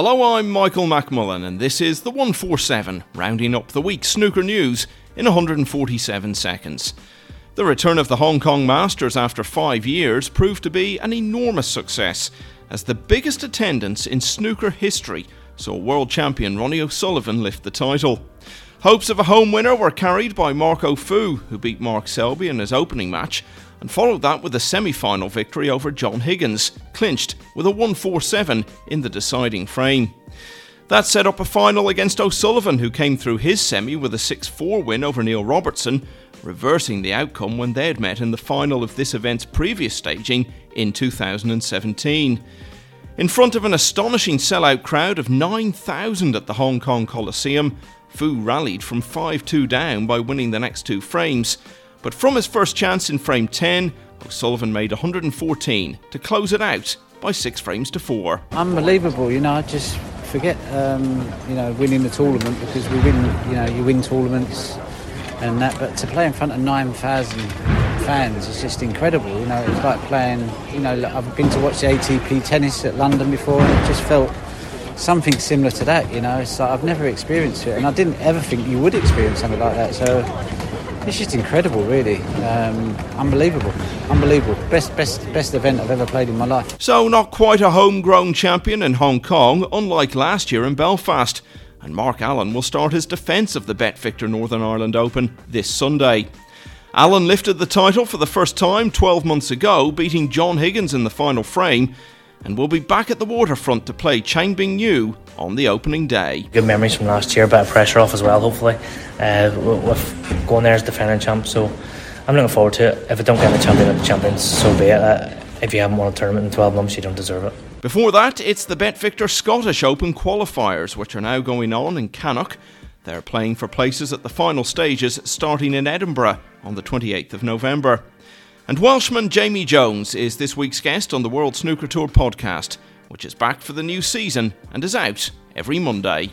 Hello, I'm Michael McMullen, and this is the 147, rounding up the week's snooker news in 147 seconds. The return of the Hong Kong Masters after five years proved to be an enormous success, as the biggest attendance in snooker history saw world champion Ronnie O'Sullivan lift the title. Hopes of a home winner were carried by Marco Fu, who beat Mark Selby in his opening match, and followed that with a semi final victory over John Higgins, clinched with a 1 4 7 in the deciding frame. That set up a final against O'Sullivan, who came through his semi with a 6 4 win over Neil Robertson, reversing the outcome when they had met in the final of this event's previous staging in 2017. In front of an astonishing sellout crowd of 9,000 at the Hong Kong Coliseum, Fu rallied from 5 2 down by winning the next two frames. But from his first chance in frame 10, O'Sullivan made 114 to close it out by six frames to four. Unbelievable, you know, I just forget, um, you know, winning the tournament because we win, you know, you win tournaments and that, but to play in front of 9,000 fans is just incredible, you know, it's like playing, you know, I've been to watch the ATP tennis at London before and it just felt something similar to that, you know, like I've never experienced it and I didn't ever think you would experience something like that, so it's just incredible, really. Um, unbelievable, unbelievable. Best, best, best event I've ever played in my life. So, not quite a homegrown champion in Hong Kong, unlike last year in Belfast. And Mark Allen will start his defence of the BetVictor Northern Ireland Open this Sunday. Allen lifted the title for the first time 12 months ago, beating John Higgins in the final frame, and will be back at the waterfront to play Chang Bingyu on the opening day. Good memories from last year, bit of pressure off as well, hopefully, uh, with going there as defending champ. So I'm looking forward to it. If I don't get the champion of the champions, so be it. Uh, if you haven't won a tournament in 12 months, you don't deserve it. Before that, it's the BetVictor Scottish Open qualifiers, which are now going on in Cannock. They're playing for places at the final stages starting in Edinburgh on the 28th of November. And Welshman Jamie Jones is this week's guest on the World Snooker Tour podcast, which is back for the new season and is out every Monday.